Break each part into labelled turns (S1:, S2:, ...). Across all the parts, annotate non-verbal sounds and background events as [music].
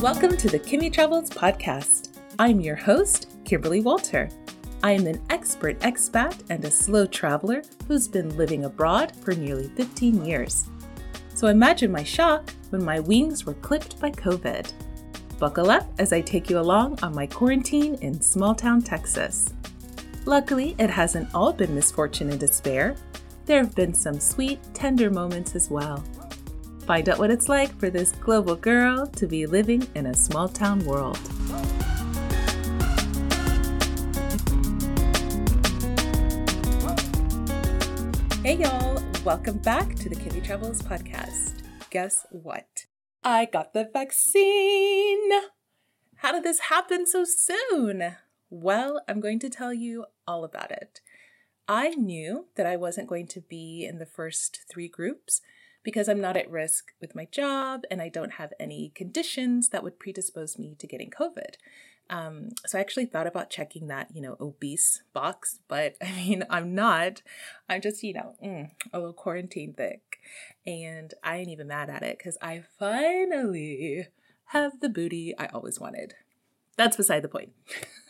S1: Welcome to the Kimmy Travels podcast. I'm your host, Kimberly Walter. I am an expert expat and a slow traveler who's been living abroad for nearly 15 years. So imagine my shock when my wings were clipped by COVID. Buckle up as I take you along on my quarantine in small town Texas. Luckily, it hasn't all been misfortune and despair. There have been some sweet, tender moments as well. Find out what it's like for this global girl to be living in a small town world. Hey y'all, welcome back to the Kimmy Travels podcast. Guess what? I got the vaccine! How did this happen so soon? Well, I'm going to tell you all about it. I knew that I wasn't going to be in the first three groups because I'm not at risk with my job and I don't have any conditions that would predispose me to getting COVID. Um, so I actually thought about checking that, you know, obese box, but [laughs] I mean, I'm not. I'm just, you know, mm, a little quarantine thick. And I ain't even mad at it because I finally have the booty I always wanted. That's beside the point.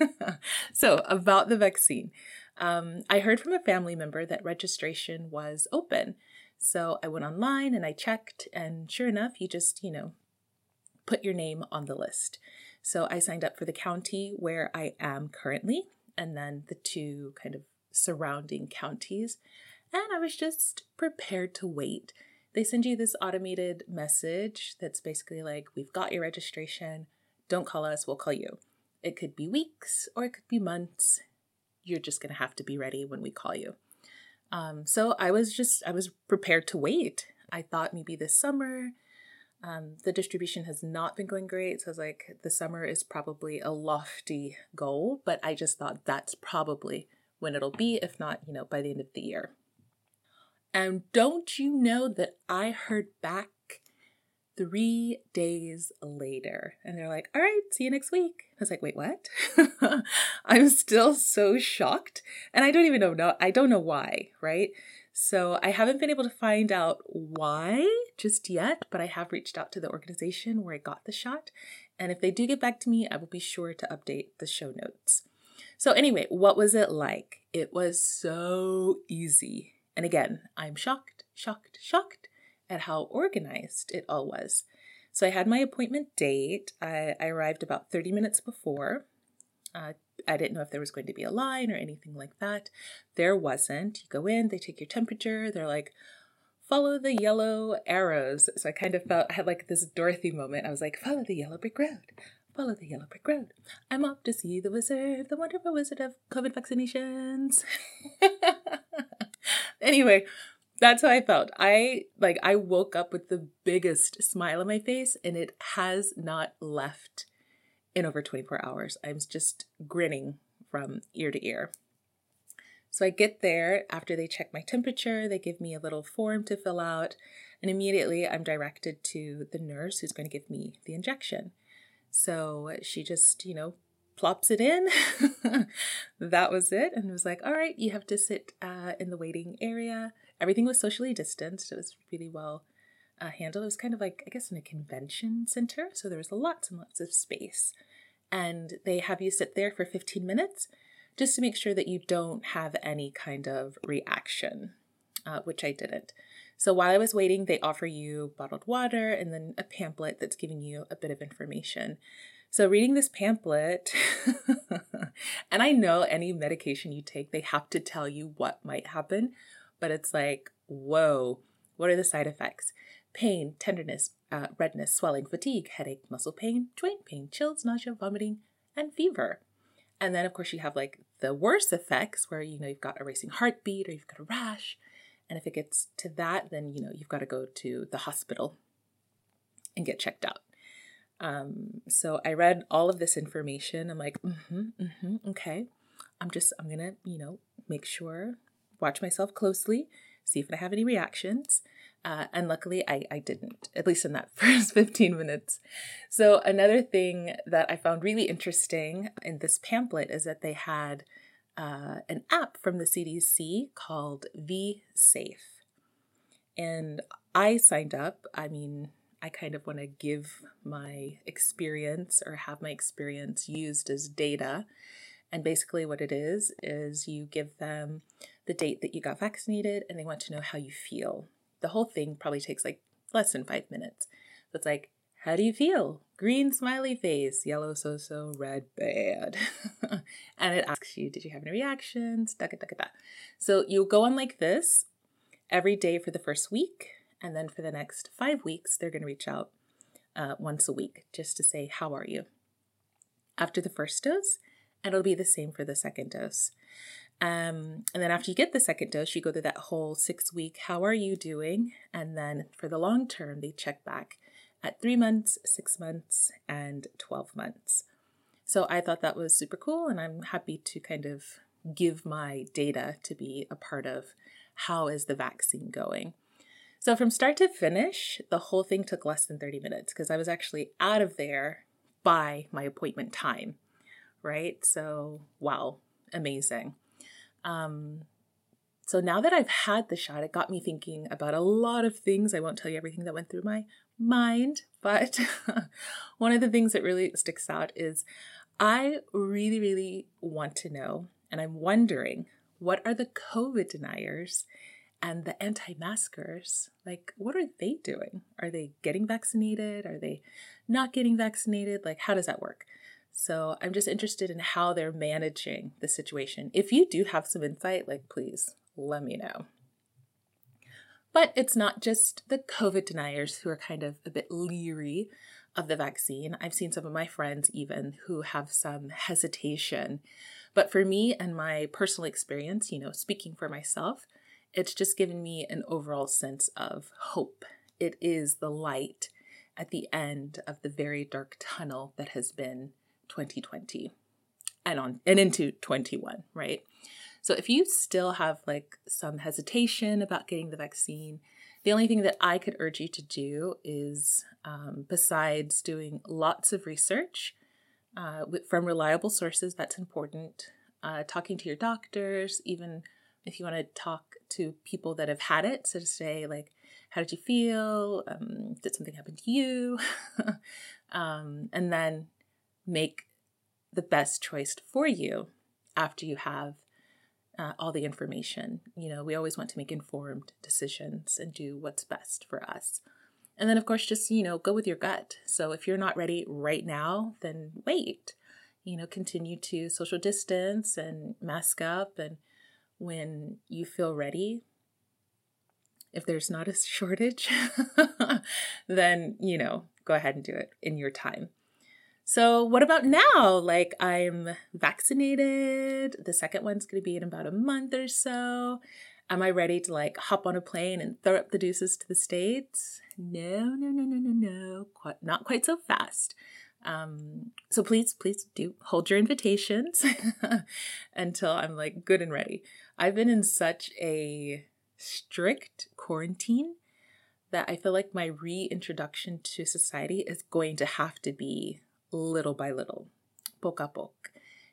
S1: [laughs] so, about the vaccine. Um, I heard from a family member that registration was open. So I went online and I checked, and sure enough, you just, you know, put your name on the list. So I signed up for the county where I am currently, and then the two kind of surrounding counties. And I was just prepared to wait. They send you this automated message that's basically like, We've got your registration. Don't call us, we'll call you. It could be weeks or it could be months. You're just going to have to be ready when we call you. Um, so I was just, I was prepared to wait. I thought maybe this summer. Um, the distribution has not been going great. So I was like, the summer is probably a lofty goal, but I just thought that's probably when it'll be, if not, you know, by the end of the year. And don't you know that I heard back three days later. And they're like, all right, see you next week. I was like, wait, what? [laughs] I'm still so shocked. And I don't even know, no, I don't know why, right? So I haven't been able to find out why just yet, but I have reached out to the organization where I got the shot. And if they do get back to me, I will be sure to update the show notes. So, anyway, what was it like? It was so easy. And again, I'm shocked, shocked, shocked at how organized it all was. So I had my appointment date. I, I arrived about 30 minutes before. Uh, I didn't know if there was going to be a line or anything like that. There wasn't. You go in, they take your temperature, they're like, follow the yellow arrows. So I kind of felt, I had like this Dorothy moment. I was like, follow the yellow brick road. Follow the yellow brick road. I'm off to see the wizard, the wonderful wizard of COVID vaccinations. [laughs] anyway, that's how I felt. I like I woke up with the biggest smile on my face and it has not left in over 24 hours. I'm just grinning from ear to ear. So I get there after they check my temperature, they give me a little form to fill out, and immediately I'm directed to the nurse who's going to give me the injection. So she just, you know, plops it in. [laughs] that was it. And was like, all right, you have to sit uh, in the waiting area. Everything was socially distanced. It was really well uh, handled. It was kind of like, I guess, in a convention center. So there was lots and lots of space. And they have you sit there for 15 minutes just to make sure that you don't have any kind of reaction, uh, which I didn't. So while I was waiting, they offer you bottled water and then a pamphlet that's giving you a bit of information. So, reading this pamphlet, [laughs] and I know any medication you take, they have to tell you what might happen, but it's like, whoa, what are the side effects? Pain, tenderness, uh, redness, swelling, fatigue, headache, muscle pain, joint pain, chills, nausea, vomiting, and fever. And then, of course, you have like the worst effects where, you know, you've got a racing heartbeat or you've got a rash. And if it gets to that, then, you know, you've got to go to the hospital and get checked out. Um, so I read all of this information. I'm like, mm-hmm, mm-hmm, okay. I'm just, I'm gonna, you know, make sure, watch myself closely, see if I have any reactions. Uh, and luckily, I, I didn't, at least in that [laughs] first 15 minutes. So, another thing that I found really interesting in this pamphlet is that they had uh, an app from the CDC called V Safe. And I signed up. I mean, I kind of want to give my experience or have my experience used as data. And basically, what it is, is you give them the date that you got vaccinated and they want to know how you feel. The whole thing probably takes like less than five minutes. So it's like, how do you feel? Green smiley face, yellow so so, red bad. [laughs] and it asks you, did you have any reactions? Da, da, da, da. So you go on like this every day for the first week. And then for the next five weeks, they're going to reach out uh, once a week just to say, How are you? After the first dose, and it'll be the same for the second dose. Um, and then after you get the second dose, you go through that whole six week, How are you doing? And then for the long term, they check back at three months, six months, and 12 months. So I thought that was super cool, and I'm happy to kind of give my data to be a part of how is the vaccine going. So from start to finish, the whole thing took less than 30 minutes because I was actually out of there by my appointment time, right? So, wow, amazing. Um, so now that I've had the shot, it got me thinking about a lot of things. I won't tell you everything that went through my mind, but [laughs] one of the things that really sticks out is I really, really want to know, and I'm wondering what are the COVID deniers and the anti maskers, like, what are they doing? Are they getting vaccinated? Are they not getting vaccinated? Like, how does that work? So I'm just interested in how they're managing the situation. If you do have some insight, like, please let me know. But it's not just the COVID deniers who are kind of a bit leery of the vaccine. I've seen some of my friends even who have some hesitation. But for me and my personal experience, you know, speaking for myself, it's just given me an overall sense of hope. It is the light at the end of the very dark tunnel that has been 2020 and on and into 21, right? So if you still have like some hesitation about getting the vaccine, the only thing that I could urge you to do is, um, besides doing lots of research uh, from reliable sources, that's important. Uh, talking to your doctors, even if you want to talk to people that have had it, so to say, like, how did you feel? Um, did something happen to you? [laughs] um, and then make the best choice for you after you have uh, all the information. You know, we always want to make informed decisions and do what's best for us. And then, of course, just, you know, go with your gut. So if you're not ready right now, then wait. You know, continue to social distance and mask up and when you feel ready, if there's not a [laughs] shortage, [laughs] then, you know, go ahead and do it in your time. So, what about now? Like, I'm vaccinated. The second one's going to be in about a month or so. Am I ready to like hop on a plane and throw up the deuces to the States? No, no, no, no, no, no. Quite, not quite so fast. Um, so please, please do hold your invitations [laughs] until I'm like good and ready. I've been in such a strict quarantine that I feel like my reintroduction to society is going to have to be little by little, poco a poco,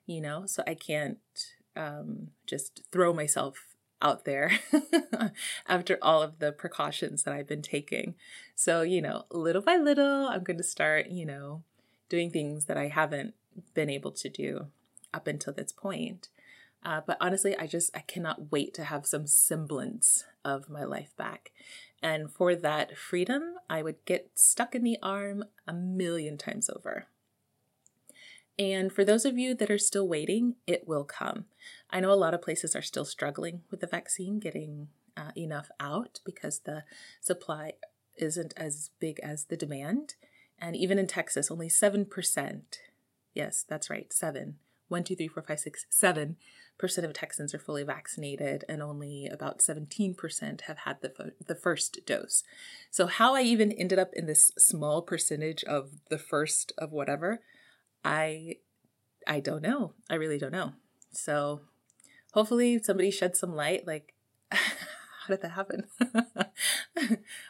S1: you know? So I can't um, just throw myself out there [laughs] after all of the precautions that I've been taking. So, you know, little by little, I'm going to start, you know, doing things that I haven't been able to do up until this point. Uh, but honestly, I just I cannot wait to have some semblance of my life back. And for that freedom, I would get stuck in the arm a million times over. And for those of you that are still waiting, it will come. I know a lot of places are still struggling with the vaccine getting uh, enough out because the supply isn't as big as the demand. And even in Texas, only 7%, yes, that's right, 7, 1, 2, 3, 4, 5, 6, 7 percent of Texans are fully vaccinated, and only about 17% have had the, the first dose. So, how I even ended up in this small percentage of the first of whatever, I I don't know. I really don't know. So, hopefully, somebody shed some light. Like, [laughs] how did that happen? [laughs]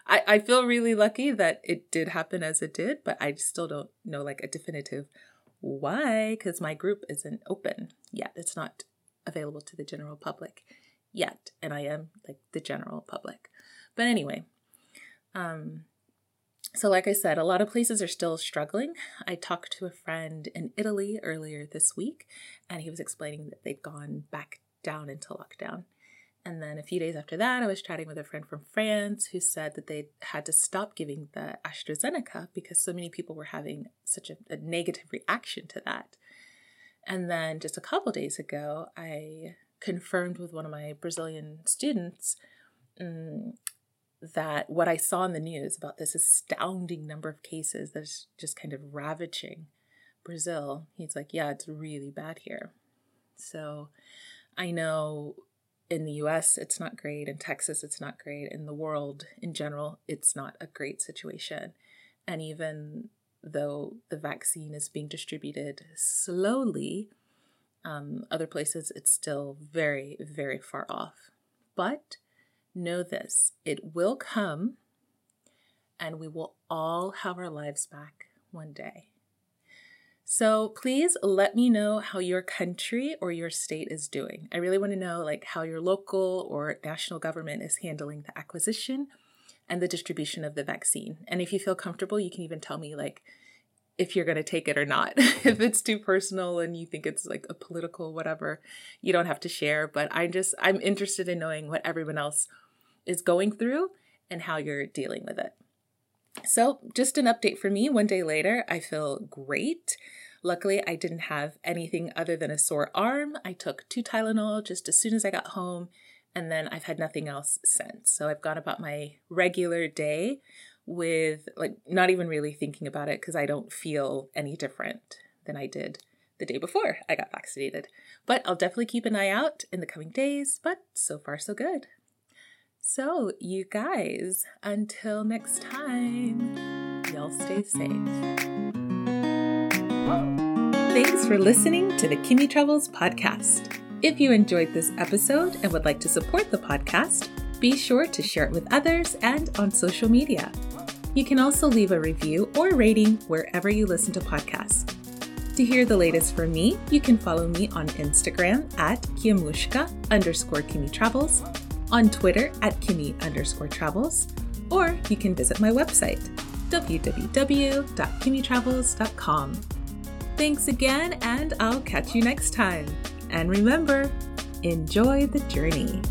S1: I, I feel really lucky that it did happen as it did, but I still don't know like a definitive why, because my group isn't open yet. It's not available to the general public yet, and I am like the general public. But anyway, um, so, like I said, a lot of places are still struggling. I talked to a friend in Italy earlier this week, and he was explaining that they've gone back down into lockdown. And then a few days after that, I was chatting with a friend from France who said that they had to stop giving the AstraZeneca because so many people were having such a, a negative reaction to that. And then just a couple days ago, I confirmed with one of my Brazilian students um, that what I saw in the news about this astounding number of cases that's just kind of ravaging Brazil, he's like, yeah, it's really bad here. So I know in the US it's not great, in Texas it's not great, in the world in general it's not a great situation. And even though the vaccine is being distributed slowly, um, other places it's still very, very far off. But know this it will come, and we will all have our lives back one day. So please let me know how your country or your state is doing. I really want to know like how your local or national government is handling the acquisition and the distribution of the vaccine. And if you feel comfortable, you can even tell me like if you're going to take it or not. [laughs] if it's too personal and you think it's like a political whatever, you don't have to share, but I'm just I'm interested in knowing what everyone else is going through and how you're dealing with it. So, just an update for me. One day later, I feel great. Luckily, I didn't have anything other than a sore arm. I took two Tylenol just as soon as I got home, and then I've had nothing else since. So, I've gone about my regular day with like not even really thinking about it because I don't feel any different than I did the day before I got vaccinated. But I'll definitely keep an eye out in the coming days, but so far, so good. So, you guys, until next time, y'all stay safe. Thanks for listening to the Kimmy Travels podcast. If you enjoyed this episode and would like to support the podcast, be sure to share it with others and on social media. You can also leave a review or rating wherever you listen to podcasts. To hear the latest from me, you can follow me on Instagram at Kiamushka underscore Kimmy Travels on Twitter at Kimmy underscore travels, or you can visit my website, www.kimmytravels.com. Thanks again, and I'll catch you next time. And remember, enjoy the journey.